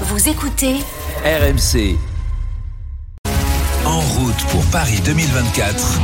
Vous écoutez RMC. En route pour Paris 2024.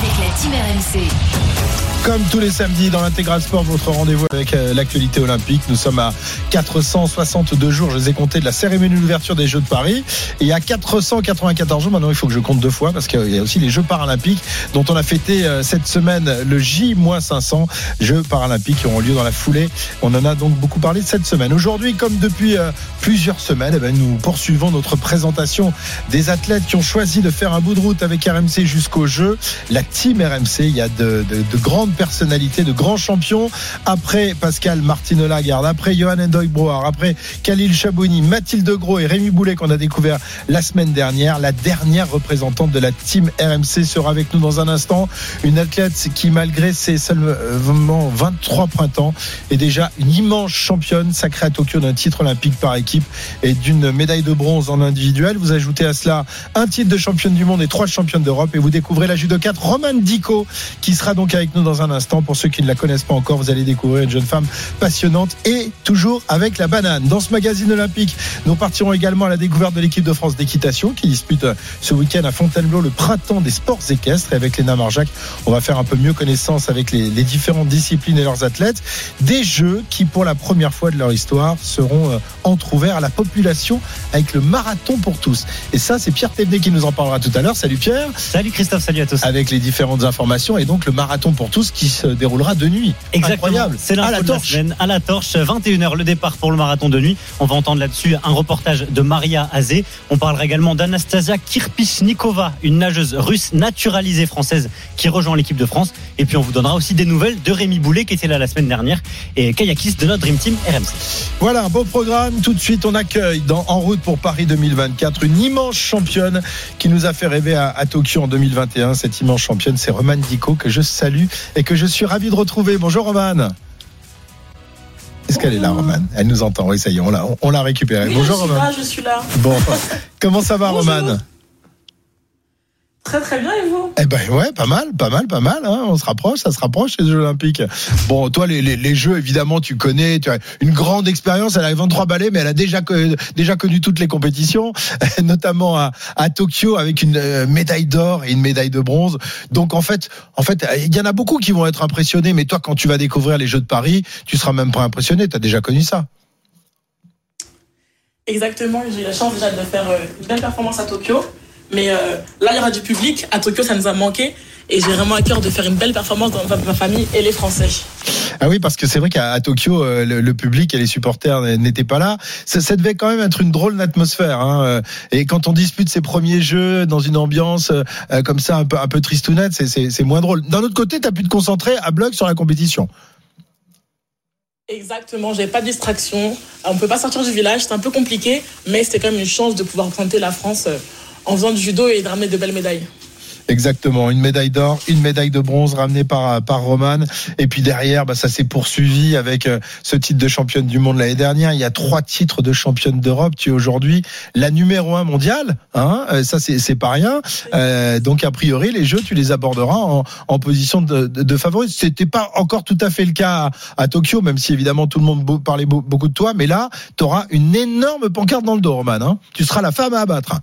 avec la team RMC. Comme tous les samedis dans l'intégral sport, votre rendez-vous avec euh, l'actualité olympique. Nous sommes à 462 jours, je les ai comptés, de la cérémonie d'ouverture des Jeux de Paris. Et à 494 jours, maintenant il faut que je compte deux fois parce qu'il y a aussi les Jeux paralympiques dont on a fêté euh, cette semaine le J-500 Jeux paralympiques qui auront lieu dans la foulée. On en a donc beaucoup parlé cette semaine. Aujourd'hui, comme depuis euh, plusieurs semaines, eh ben, nous poursuivons notre présentation des athlètes qui ont choisi de faire un bout de route avec RMC jusqu'au jeu. La team RMC, il y a de, de- de grandes personnalités, de grands champions. Après Pascal Martino Lagarde, après Johan Endoy Brouard, après Khalil Chabouni, Mathilde Gros et Rémi Boulet qu'on a découvert la semaine dernière. La dernière représentante de la team RMC sera avec nous dans un instant. Une athlète qui, malgré ses seulement 23 printemps, est déjà une immense championne sacrée à Tokyo d'un titre olympique par équipe et d'une médaille de bronze en individuel. Vous ajoutez à cela un titre de championne du monde et trois championnes d'Europe et vous découvrez la judokate Romane Dico qui sera donc avec nous dans un instant. Pour ceux qui ne la connaissent pas encore, vous allez découvrir une jeune femme passionnante et toujours avec la banane. Dans ce magazine olympique, nous partirons également à la découverte de l'équipe de France d'équitation qui dispute euh, ce week-end à Fontainebleau le printemps des sports équestres et avec Léna Marjac, on va faire un peu mieux connaissance avec les, les différentes disciplines et leurs athlètes. Des jeux qui, pour la première fois de leur histoire, seront euh, entrouverts à la population avec le marathon pour tous. Et ça, c'est Pierre Thévenet qui nous en parlera tout à l'heure. Salut Pierre Salut Christophe, salut à tous. avec les différentes informations et donc le marathon pour tous qui se déroulera de nuit. Exactement. Incroyable. C'est à la la semaine. À la torche, 21h le départ pour le marathon de nuit. On va entendre là-dessus un reportage de Maria Azé. On parlera également d'Anastasia Kirpishnikova, une nageuse russe naturalisée française qui rejoint l'équipe de France. Et puis on vous donnera aussi des nouvelles de Rémi Boulet qui était là la semaine dernière et Kayakis de notre Dream Team RMC. Voilà, un beau programme. Tout de suite, on accueille dans En route pour Paris 2024 une immense championne qui nous a fait rêver à, à Tokyo en 2021. Cette immense championne, c'est Romane Dico que je salue et que je suis ravi de retrouver. Bonjour Romane. Est-ce qu'elle est là, Romane Elle nous entend. Oui, ça y est, on l'a, on, on l'a récupérée. Oui, Bonjour Romane. je suis là. Bon, comment ça va. Romane Très très bien et vous? Eh ben ouais, pas mal, pas mal, pas mal. Hein. On se rapproche, ça se rapproche les Jeux Olympiques. Bon, toi, les, les, les Jeux, évidemment, tu connais. Tu as une grande expérience. Elle a 23 balais, mais elle a déjà co- déjà connu toutes les compétitions, notamment à, à Tokyo avec une euh, médaille d'or et une médaille de bronze. Donc en fait, en fait, il y en a beaucoup qui vont être impressionnés. Mais toi, quand tu vas découvrir les Jeux de Paris, tu seras même pas impressionné. Tu as déjà connu ça. Exactement, j'ai eu la chance déjà de faire euh, une belle performance à Tokyo. Mais euh, là, il y aura du public. À Tokyo, ça nous a manqué. Et j'ai vraiment à cœur de faire une belle performance dans ma famille et les Français. Ah oui, parce que c'est vrai qu'à Tokyo, euh, le, le public et les supporters n'étaient pas là. Ça, ça devait quand même être une drôle d'atmosphère. Hein. euh, Et quand on dispute ses premiers jeux dans une ambiance euh, comme ça, un peu, un peu tristounette, c'est- moins drôle. D'un autre côté, tu as pu te concentrer à bloc sur la compétition. Exactement, j'avais pas de distraction. On peut pas sortir du village, c'est un peu compliqué. Mais c'était quand même une chance de pouvoir représenter la France en faisant du judo et de ramener de belles médailles. Exactement, une médaille d'or, une médaille de bronze ramenée par par Roman. Et puis derrière, bah, ça s'est poursuivi avec euh, ce titre de championne du monde l'année dernière. Il y a trois titres de championne d'Europe. Tu es aujourd'hui la numéro un mondiale. Hein Euh, ça, c'est c'est pas rien. Euh, donc a priori, les Jeux, tu les aborderas en, en position de, de, de favori. C'était pas encore tout à fait le cas à, à Tokyo, même si évidemment tout le monde parlait beau- beaucoup de toi. Mais là, tu auras une énorme pancarte dans le dos, Roman. Hein tu seras la femme à abattre.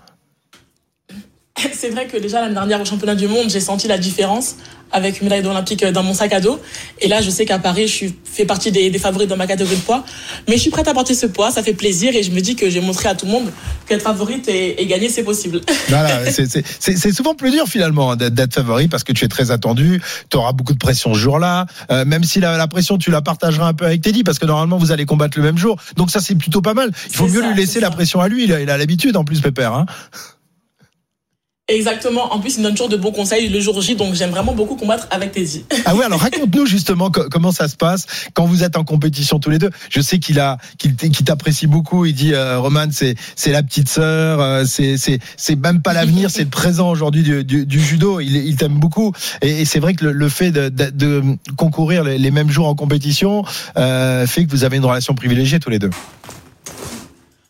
C'est vrai que déjà l'année dernière au championnat du monde, j'ai senti la différence avec une médaille olympique dans mon sac à dos. Et là, je sais qu'à Paris, je suis fait partie des, des favoris dans ma catégorie de poids. Mais je suis prête à porter ce poids, ça fait plaisir et je me dis que j'ai montré à tout le monde qu'être favorite et, et gagner, c'est possible. Voilà, c'est- souvent plus dur finalement hein, d'être favori parce que tu es très attendu, tu auras beaucoup de pression ce jour-là, euh, même si la, la pression tu la partageras un peu avec Teddy parce que normalement vous allez combattre le même jour, donc ça c'est plutôt pas mal. Il faut mieux ça, lui laisser la pression à lui, il a il a l'habitude en plus Pépère. Hein. Exactement. En plus, il donne toujours de bons conseils le jour J, donc j'aime vraiment beaucoup combattre avec Teddy. Ah oui, alors raconte-nous justement co- comment ça se passe quand vous êtes en compétition tous les deux. Je sais qu'il a qu'il t'apprécie beaucoup. Il dit euh, Roman, c'est c'est la petite sœur, euh, c'est c'est c'est même pas l'avenir, c'est le présent aujourd'hui du, du, du judo. Il, il t'aime beaucoup et, et c'est vrai que le, le fait de, de, de concourir les, les mêmes jours en compétition euh, fait que vous avez une relation privilégiée tous les deux.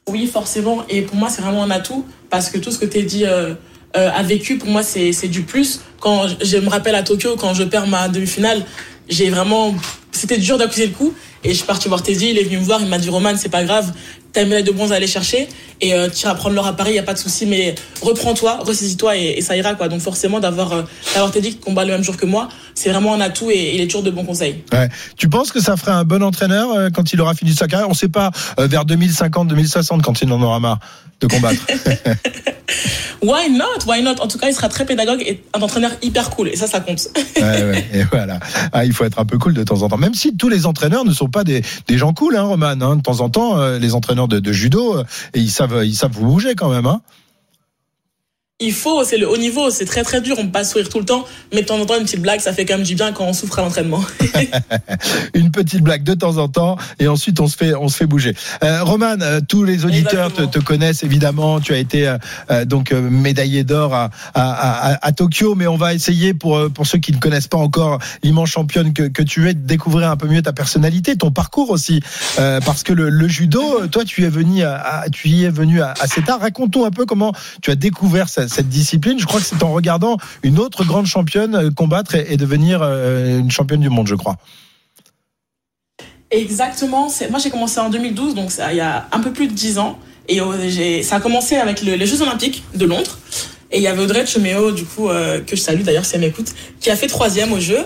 Oui, forcément. Et pour moi, c'est vraiment un atout parce que tout ce que Teddy euh, euh, a vécu, pour moi, c'est du plus. Quand je, je me rappelle à Tokyo, quand je perds ma demi-finale, j'ai vraiment. C'était dur d'accuser le coup. Et je suis partie voir Teddy, il est venu me voir, il m'a dit Roman, c'est pas grave, t'as une médaille de bronze à aller chercher et euh, tu vas prendre leur appareil, y a pas de souci, mais reprends-toi, ressaisis-toi et, et ça ira quoi. Donc forcément d'avoir euh, d'avoir Teddy qui combat le même jour que moi, c'est vraiment un atout et il est toujours de bons conseils. Ouais. Tu penses que ça ferait un bon entraîneur euh, quand il aura fini sa carrière? On sait pas euh, vers 2050, 2060 quand il en aura marre de combattre. Why not? Why not? En tout cas, il sera très pédagogue et un entraîneur hyper cool et ça, ça compte. ouais, ouais, et voilà. Ah, il faut être un peu cool de temps en temps. Même si tous les entraîneurs ne sont pas des, gens cool, hein, Roman. Hein. De temps en temps, euh, les entraîneurs de, de judo, euh, et ils savent, ils savent vous bouger quand même. Hein. Il faut, c'est le haut niveau, c'est très très dur, on peut pas sourire tout le temps, mais de temps en temps une petite blague, ça fait quand même du bien quand on souffre à l'entraînement. Une petite blague de temps en temps, et ensuite on se fait, on se fait bouger. Euh, Roman, euh, tous les auditeurs te, connaissent évidemment. Tu as été euh, euh, donc euh, médaillé d'or à, à, à, à Tokyo, mais on va essayer pour pour ceux qui ne connaissent pas encore l'immense championne que, que tu es, de découvrir un peu mieux ta personnalité, ton parcours aussi, Euh, parce que le, le judo, toi tu es venu, à, tu y es venu à- assez tard. Raconte-nous un peu comment tu as découvert cette, cette discipline. Je crois que c'est en regardant une autre grande championne euh, combattre et, devenir euh, une championne du monde, je crois. Exactement. Moi, j'ai commencé en 2012, donc il y a un peu plus de 10 ans. Et euh, ça a commencé avec le- les Jeux Olympiques de Londres. Et il y avait Audrey Cheméo, du coup, que je salue d'ailleurs si elle m'écoute, qui a fait troisième au jeu.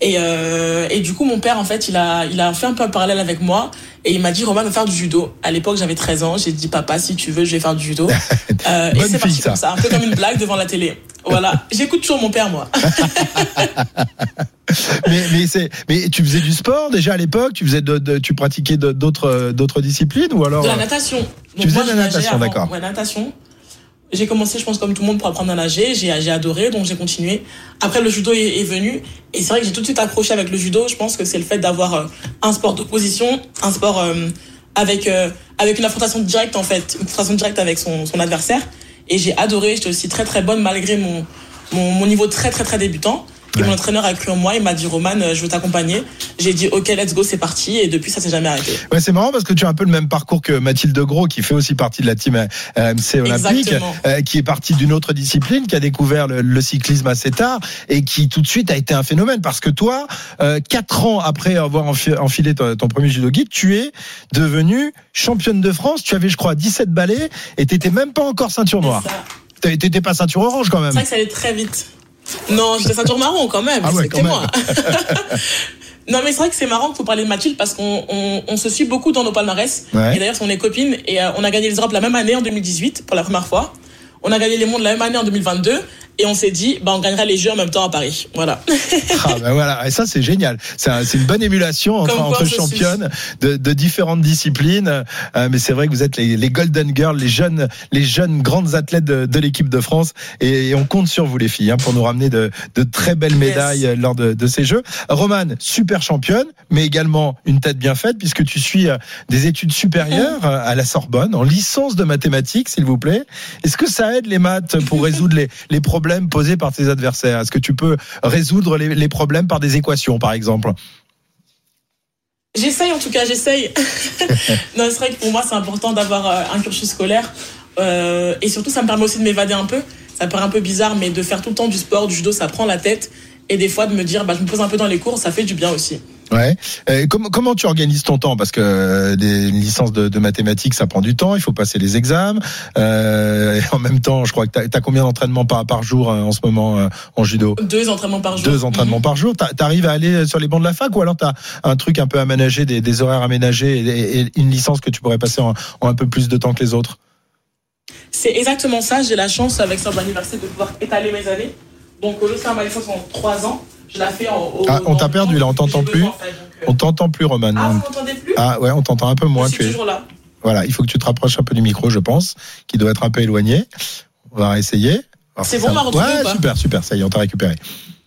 Et, du coup, mon père, en fait, il a fait un peu un parallèle avec moi. Et il m'a dit, Roman, va faire du judo. À l'époque, j'avais 13 ans. J'ai dit, papa, si tu veux, je vais faire du judo. Euh, et c'est parti ça. comme ça, un peu comme une blague devant la télé. Voilà. J'écoute toujours mon père, moi. mais mais c'est mais tu faisais du sport déjà à l'époque? Tu faisais de, de- tu pratiquais d'autres d'autres disciplines ou alors De la natation. Donc Tu faisais moi, de la natation, d'accord. Ouais, natation. J'ai commencé, je pense, comme tout le monde, pour apprendre à nager. J'ai adoré, donc j'ai continué. Après, le judo est, est venu. Et c'est vrai que j'ai tout de suite accroché avec le judo. Je pense que c'est le fait d'avoir euh, un sport d'opposition, un sport euh, avec, euh, avec une affrontation directe, en fait. Une affrontation directe avec son, son adversaire. Et j'ai adoré. J'étais aussi très, très bonne, malgré mon, mon, mon niveau très, très, très débutant. Et Ouais. mon entraîneur a cru en moi. Il m'a dit, Roman, euh, je veux t'accompagner. J'ai dit, OK, let's go, c'est parti. Et depuis, ça s'est jamais arrêté. Ouais, c'est marrant parce que tu as un peu le même parcours que Mathilde Gros qui fait aussi partie de la team euh, RMC Olympique, Exactement. euh, qui est partie d'une autre discipline, qui a découvert le, le cyclisme assez tard et qui tout de suite a été un phénomène parce que toi, euh, quatre ans après avoir enfi- enfilé ton, ton premier judo guide, tu es devenue championne de France. Tu avais, je crois, 17 balais et t'étais même pas encore ceinture noire. T'étais pas ceinture orange quand même. C'est vrai que ça allait très vite. Non, j'étais ceinture marron quand même. Ah ouais, quand moi. non, mais c'est vrai que c'est marrant que vous parlez de Mathilde parce qu'on on, on se suit beaucoup dans nos palmarès. Ouais. Et d'ailleurs, on est copines et euh, on a gagné les Europes la même année en 2018 pour la première fois. On a gagné les mondes la même année en 2022 et on s'est dit, bah, on gagnera les Jeux en même temps à Paris. Voilà. Ah ben voilà, et ça c'est génial. C'est un- c'est une bonne émulation entre, quoi, championnes de, de différentes disciplines. Euh, mais c'est vrai que vous êtes les, les golden girls, les jeunes, les jeunes grandes athlètes de, de l'équipe de France. Et, on compte sur vous les filles hein, pour nous ramener de, de très belles médailles Yes. euh, lors de, de ces Jeux. Romane, super championne, mais également une tête bien faite puisque tu suis euh, des études supérieures à la Sorbonne en licence de mathématiques, s'il vous plaît. Est-ce que ça aide les maths pour résoudre les, les problèmes posés par tes adversaires Est-ce que tu peux résoudre les, les problèmes par des équations, par exemple? J'essaye en tout cas, j'essaye. non, c'est vrai que pour moi, c'est important d'avoir euh, un cursus scolaire. Euh, et surtout, ça me permet aussi de m'évader un peu. Ça paraît un peu bizarre, mais de faire tout le temps du sport, du judo, ça prend la tête. Et des fois, de me dire, bah, je me pose un peu dans les cours, ça fait du bien aussi. Ouais. Euh, comment, comment tu organises ton temps? Parce que euh, des une licence de, de mathématiques, ça prend du temps. Il faut passer les examens. Euh, et en même temps, je crois que tu as, combien d'entraînements par, par jour euh, en ce moment en judo? Deux entraînements par jour. Deux entraînements par jour. T'a- T'arrives à aller sur les bancs de la fac ou alors t'as un truc un peu aménagé, des, des horaires aménagés et, et une licence que tu pourrais passer en, en un peu plus de temps que les autres? C'est exactement ça. J'ai la chance, avec Sorbe Université, de pouvoir étaler mes années. Donc, au lieu de faire ma licence en trois ans, je la fais en. Ah, on t'a perdu, là, on t'entend plus. en fait. On t'entend plus, Roman. Ah, vous m'entendez plus? Ah ouais, on t'entend un peu moins. Je suis Tu es, toujours là. voilà, il faut que tu te rapproches un peu du micro, je pense, qui doit être un peu éloigné. On va essayer. C'est ça- bon, on m'a Ouais, pas? super, super. Ça y est, on t'a récupéré.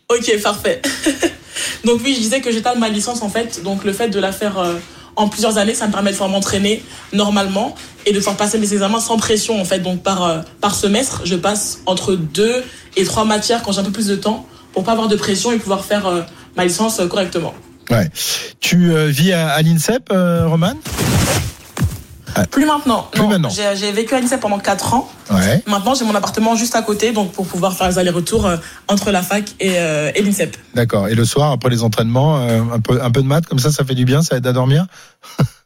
Ok, parfait. donc oui, je disais que j'étale ma licence en fait. Donc le fait de la faire euh, en plusieurs années, ça me permet de pouvoir m'entraîner normalement et de faire passer mes examens sans pression en fait. Donc par, euh, par semestre, je passe entre deux et trois matières quand j'ai un peu plus de temps pour pas avoir de pression et pouvoir faire euh, ma licence euh, correctement. Ouais. Tu euh, vis à, à l'INSEP, Roman? Plus maintenant. Plus maintenant. J'ai vécu à l'INSEP pendant 4 ans. Ouais. Maintenant, j'ai mon appartement juste à côté, donc pour pouvoir faire les allers-retours entre la fac et, euh, et l'INSEP. D'accord. Et le soir, après les entraînements, euh, un peu, un peu de maths, comme ça, ça fait du bien, ça aide à dormir?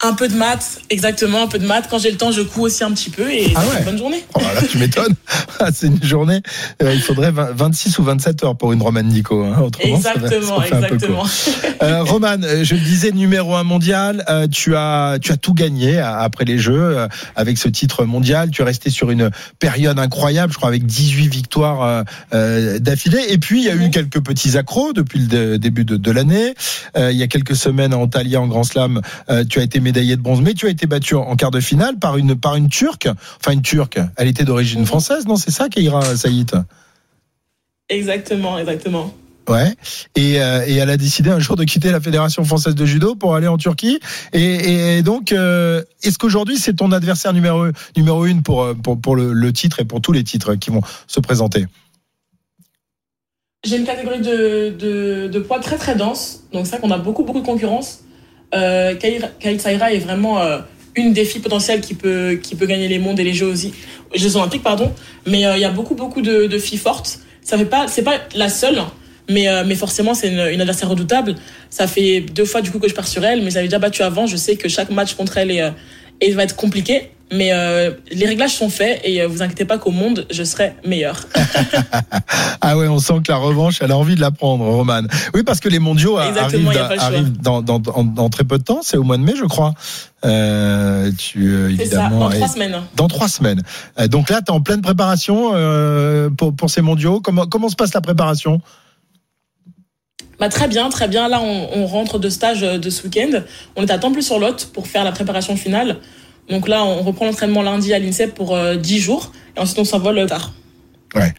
Un peu de maths, exactement, un peu de maths. Quand j'ai le temps, je couds aussi un petit peu et Ah ouais. une bonne journée. Oh là, tu m'étonnes. Ah, C'est une journée. euh, il faudrait 20 26 ou 27 heures pour une Roman Nico. Hein. Autrement, ça Exactement, ça peu exactement. court. Euh, Roman, euh, je le disais, numéro un mondial. euh, tu as, tu as tout gagné après les Jeux euh, avec ce titre mondial. Tu es resté sur une période incroyable, je crois, avec 18 victoires d'affilée. Et puis il y a eu quelques petits accros depuis le dé- début de, de l'année. Il y a quelques semaines à Antalya en Grand Slam, euh, tu as été médaillé de bronze, mais tu as été battu en, quart de finale par une par une Turque. Enfin une Turque. Elle était d'origine française, non C'est ça, Keira Saïd? Exactement, exactement. Ouais. Et, euh, et elle a décidé un jour de quitter la Fédération française de judo pour aller en Turquie. Et, et donc, euh, est-ce qu'aujourd'hui c'est ton adversaire numéro numéro une pour euh, pour, pour le, le titre et pour tous les titres qui vont se présenter? J'ai une catégorie de, de, de poids très très dense, donc c'est vrai qu'on a beaucoup beaucoup de concurrence. Euh, Kaït est vraiment euh, une des filles potentielles qui peut, qui peut gagner les mondes et les Jeux, aussi, Jeux Olympiques. Pardon. Mais euh, il y a beaucoup beaucoup de, filles fortes. Ça fait pas, pas la seule, mais, euh, mais forcément c'est une, adversaire redoutable. Ça fait deux fois du coup que je pars sur elle, mais j'avais déjà battu avant. Je sais que chaque match contre elle est, et va être compliqué. Mais euh, les réglages sont faits et euh, vous inquiétez pas qu'au monde, je serai meilleure. Ah ouais, on sent que la revanche, elle a envie de la prendre, Roman. Oui, parce que les mondiaux Exactement, arrivent, dans, dans, dans, dans très peu de temps. C'est au mois de mai, je crois. Euh, tu euh, C'est ça, évidemment. dans trois semaines. dans trois semaines. Euh, donc là, tu es en pleine préparation pour, pour ces mondiaux. Comment, comment se passe la préparation? Bah, très bien, très bien. Là, on, on rentre de stage de ce week-end. On est à Temple-sur-Lot pour faire la préparation finale. Donc là, on reprend l'entraînement lundi à l'INSEP pour euh, 10 jours. Et ensuite, on s'envole euh, tard.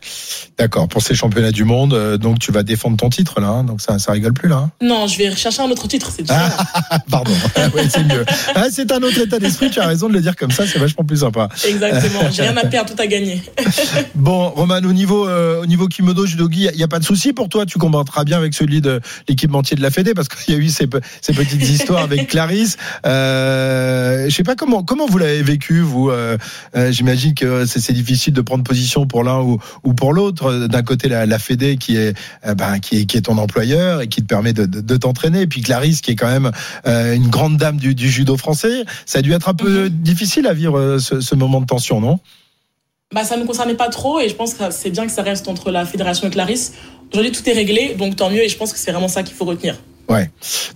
D'accord, pour ces championnats du monde, euh, donc tu vas défendre ton titre là, hein, donc ça, ça rigole plus là. hein. Non, je vais chercher un autre titre, c'est différent. Ah, pardon, ouais, c'est mieux. Ah, c'est un autre état d'esprit, tu as raison de le dire comme ça, c'est vachement plus sympa. Exactement. J'ai rien à perdre, tout à gagner. Bon, Roman, au niveau, euh, au niveau Kimodo, Judogi, il n'y a, pas de souci pour toi, tu combattras bien avec celui de l'équipementier de la Fédé, parce qu'il y a eu ces, ces petites histoires avec Clarisse. Euh, je sais pas comment, comment vous l'avez vécu, vous. euh, euh, J'imagine que c'est c'est difficile de prendre position pour l'un ou, ou pour l'autre. D'un côté, la, la Fédé qui est, euh, ben, qui est, qui est ton employeur et qui te permet de, de, de t'entraîner, et puis Clarisse qui est quand même euh, une grande dame du, du judo français. Ça a dû être un peu difficile à vivre euh, ce, ce moment de tension, non? Bah, ça ne me concernait pas trop et je pense que c'est bien que ça reste entre la fédération et Clarisse. Aujourd'hui, tout est réglé, donc tant mieux et je pense que c'est vraiment ça qu'il faut retenir. Ouais.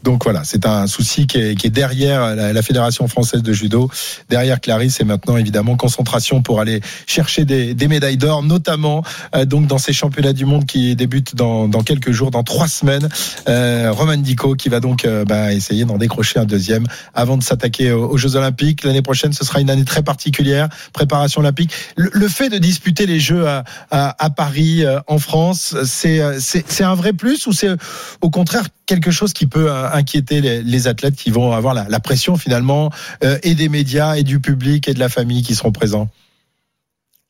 Donc voilà, c'est un souci qui est, qui est derrière la, la Fédération française de judo, derrière Clarisse et maintenant évidemment concentration pour aller chercher des, des médailles d'or, notamment euh, donc dans ces championnats du monde qui débutent dans, dans quelques jours, dans trois semaines. Euh, Roman Dico qui va donc euh, bah, essayer d'en décrocher un deuxième avant de s'attaquer aux, aux Jeux Olympiques. L'année prochaine, ce sera une année très particulière, préparation olympique. Le, le fait de disputer les Jeux à, à, à Paris, euh, en France, euh, c'est un vrai plus ou c'est au contraire quelque chose qui peut euh, inquiéter les, athlètes qui vont avoir la, pression finalement euh, et des médias et du public et de la famille qui seront présents.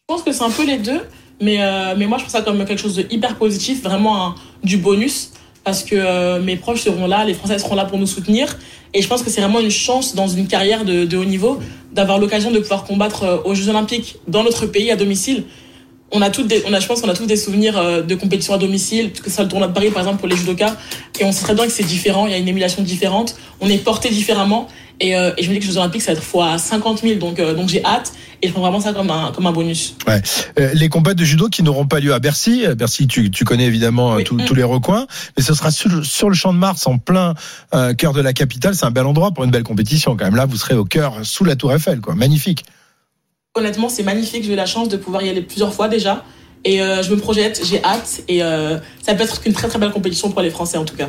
Je pense que c'est un peu les deux, mais, euh, mais moi je pense ça comme quelque chose de hyper positif, vraiment du bonus, parce que mes proches seront là, les Français seront là pour nous soutenir, et je pense que c'est vraiment une chance dans une carrière de, haut niveau d'avoir l'occasion de pouvoir combattre aux Jeux Olympiques dans notre pays à domicile. On a toutes des, on a, je pense qu'on a tous des souvenirs euh, de compétition à domicile, que ce soit le tournoi de Paris par exemple pour les judokas, et on sait très bien que c'est différent, il y a une émulation différente, on est porté différemment, et, euh, et je me dis que les Jeux Olympiques ça va être fois 50 000, donc, euh, donc j'ai hâte, et je prends vraiment ça comme un, comme un bonus. Euh, les combats de judo qui n'auront pas lieu à Bercy. Euh, Bercy, tu, tu connais évidemment euh, Oui. Mm. tous les recoins, mais ce sera sur, sur le champ de Mars, en plein euh, cœur de la capitale. C'est un bel endroit pour une belle compétition quand même. Là, vous serez au cœur, sous la Tour Eiffel, quoi. Magnifique. Honnêtement, c'est magnifique. J'ai eu la chance de pouvoir y aller plusieurs fois déjà. Et euh, je me projette, j'ai hâte. Et euh, ça peut être une très très belle compétition pour les Français en tout cas.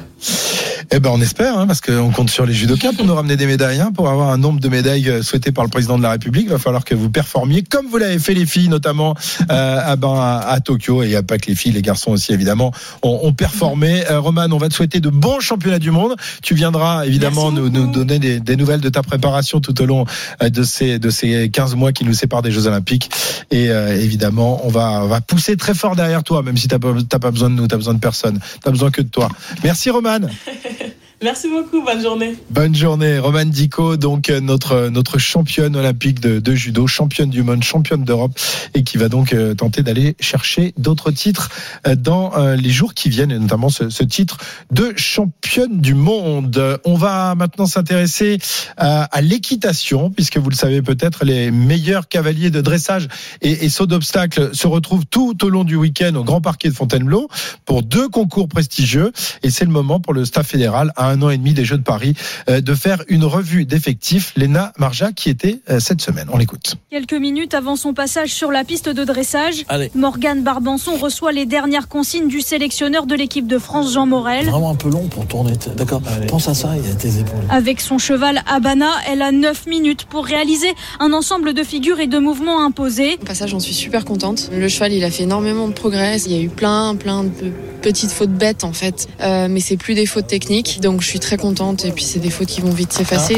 Eh ben, on espère, hein, parce qu'on compte sur les judokas pour nous ramener des médailles. Hein, pour avoir un nombre de médailles euh, souhaitées par le président de la République, il va falloir que vous performiez comme vous l'avez fait les filles, notamment euh, à, ben, à, à Tokyo. Et il n'y a pas que les filles, les garçons aussi, évidemment, ont, ont performé. Roman, on va te souhaiter de bons championnats du monde. Tu viendras évidemment nous, donner des, des nouvelles de ta préparation tout au long de ces, de ces 15 mois qui nous séparent des Jeux Olympiques. Et évidemment, on va, on va pousser très fort derrière toi, même si tu n'as pas, t'as pas besoin de nous, tu as besoin de personne. Tu besoin que de toi. Merci Roman. Merci beaucoup, bonne journée. Bonne journée, Roman Dico, donc euh, notre notre championne olympique de, judo, championne du monde, championne d'Europe, et qui va donc euh, tenter d'aller chercher d'autres titres euh, dans les jours qui viennent, et notamment ce, titre de championne du monde. On va maintenant s'intéresser à, l'équitation, puisque vous le savez peut-être, les meilleurs cavaliers de dressage et, et saut d'obstacle se retrouvent tout au long du week-end au Grand Parquet de Fontainebleau pour deux concours prestigieux, et c'est le moment pour le staff fédéral à un an et demi des Jeux de Paris euh, de faire une revue d'effectifs. Léna Marja qui était euh, cette semaine. On l'écoute. Quelques minutes avant son passage sur la piste de dressage, Allez. Morgane Barbanson reçoit les dernières consignes du sélectionneur de l'équipe de France, Jean Morel. Vraiment un peu long pour tourner. D'accord Pense à ça, il y a tes épaules. Avec son cheval Habana, elle a 9 minutes pour réaliser un ensemble de figures et de mouvements imposés. Au passage, j'en suis super contente. Le cheval, il a fait énormément de progrès. Il y a eu plein, plein de petites fautes bêtes en fait, Euh, mais c'est plus des fautes techniques, donc je suis très contente. Et puis c'est des fautes qui vont vite s'effacer.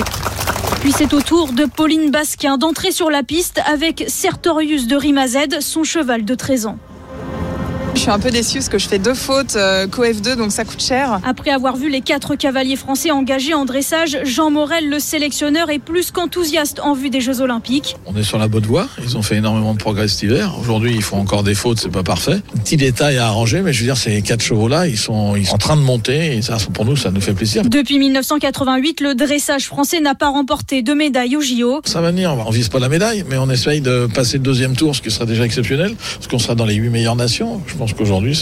Puis c'est au tour de Pauline Basquin d'entrer sur la piste avec Sertorius de Rimazed, son cheval de 13 ans. Je suis un peu déçue parce que je fais deux fautes euh, co F2 donc ça coûte cher. Après avoir vu les quatre cavaliers français engagés en dressage, Jean Morel, le sélectionneur, est plus qu'enthousiaste en vue des Jeux Olympiques. On est sur la bonne voie. Ils ont fait énormément de progrès cet hiver. Aujourd'hui, ils font encore des fautes, c'est pas parfait. Petit détail à arranger, mais je veux dire, ces quatre chevaux-là, ils sont, ils sont en train de monter et ça, pour nous, ça nous fait plaisir. Depuis 1988, le dressage français n'a pas remporté de médaille au JO. Ça va venir. On vise pas la médaille, mais on essaye de passer le deuxième tour, ce qui sera déjà exceptionnel, parce qu'on sera dans les huit meilleures nations. Je pense qu'aujourd'hui,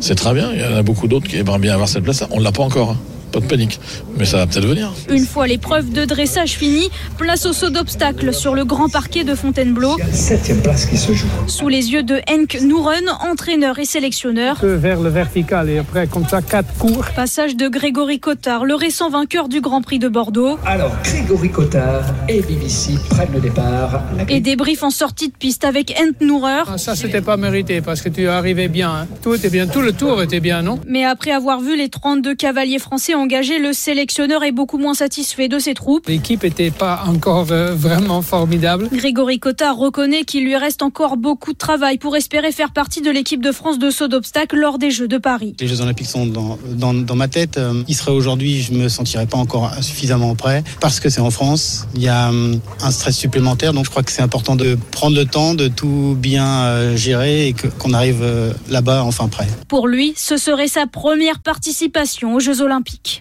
c'est, très bien. Il y en a beaucoup d'autres qui aimeraient bien avoir cette place-là. On l'a pas encore. Pas de panique. Mais ça va peut-être venir. Une fois l'épreuve de dressage finie, place au saut d'obstacle sur le grand parquet de Fontainebleau. septième place qui se joue. Sous les yeux de Henk Nouren, entraîneur et sélectionneur. peu vers le vertical et après comme ça quatre cours. Passage de Grégory Cotard, le récent vainqueur du Grand Prix de Bordeaux. Alors Grégory Cotard et BBC prennent le départ. La Et débrief en sortie de piste avec Henk Nourer. Ah, ça c'était pas mérité parce que tu es arrivé bien. hein. Tout était bien, tout le tour était bien, non? Mais après avoir vu les 32 cavaliers français engagés, le sélectionneur est beaucoup moins satisfait de ses troupes. L'équipe était pas encore euh, vraiment formidable. Grégory Cotard reconnaît qu'il lui reste encore beaucoup de travail pour espérer faire partie de l'équipe de France de saut d'obstacle lors des Jeux de Paris. Les Jeux Olympiques sont dans, dans, dans ma tête. Euh, Il serait aujourd'hui, je me sentirais pas encore suffisamment prêt parce que c'est en France. Il y a hum, un stress supplémentaire, donc je crois que c'est important de prendre le temps de tout bien euh, gérer et qu'on arrive euh, là-bas enfin prêt. Pour lui, ce serait sa première participation aux Jeux Olympiques.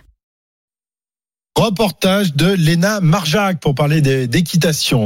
Reportage de Léna Marjac pour parler d'équitation.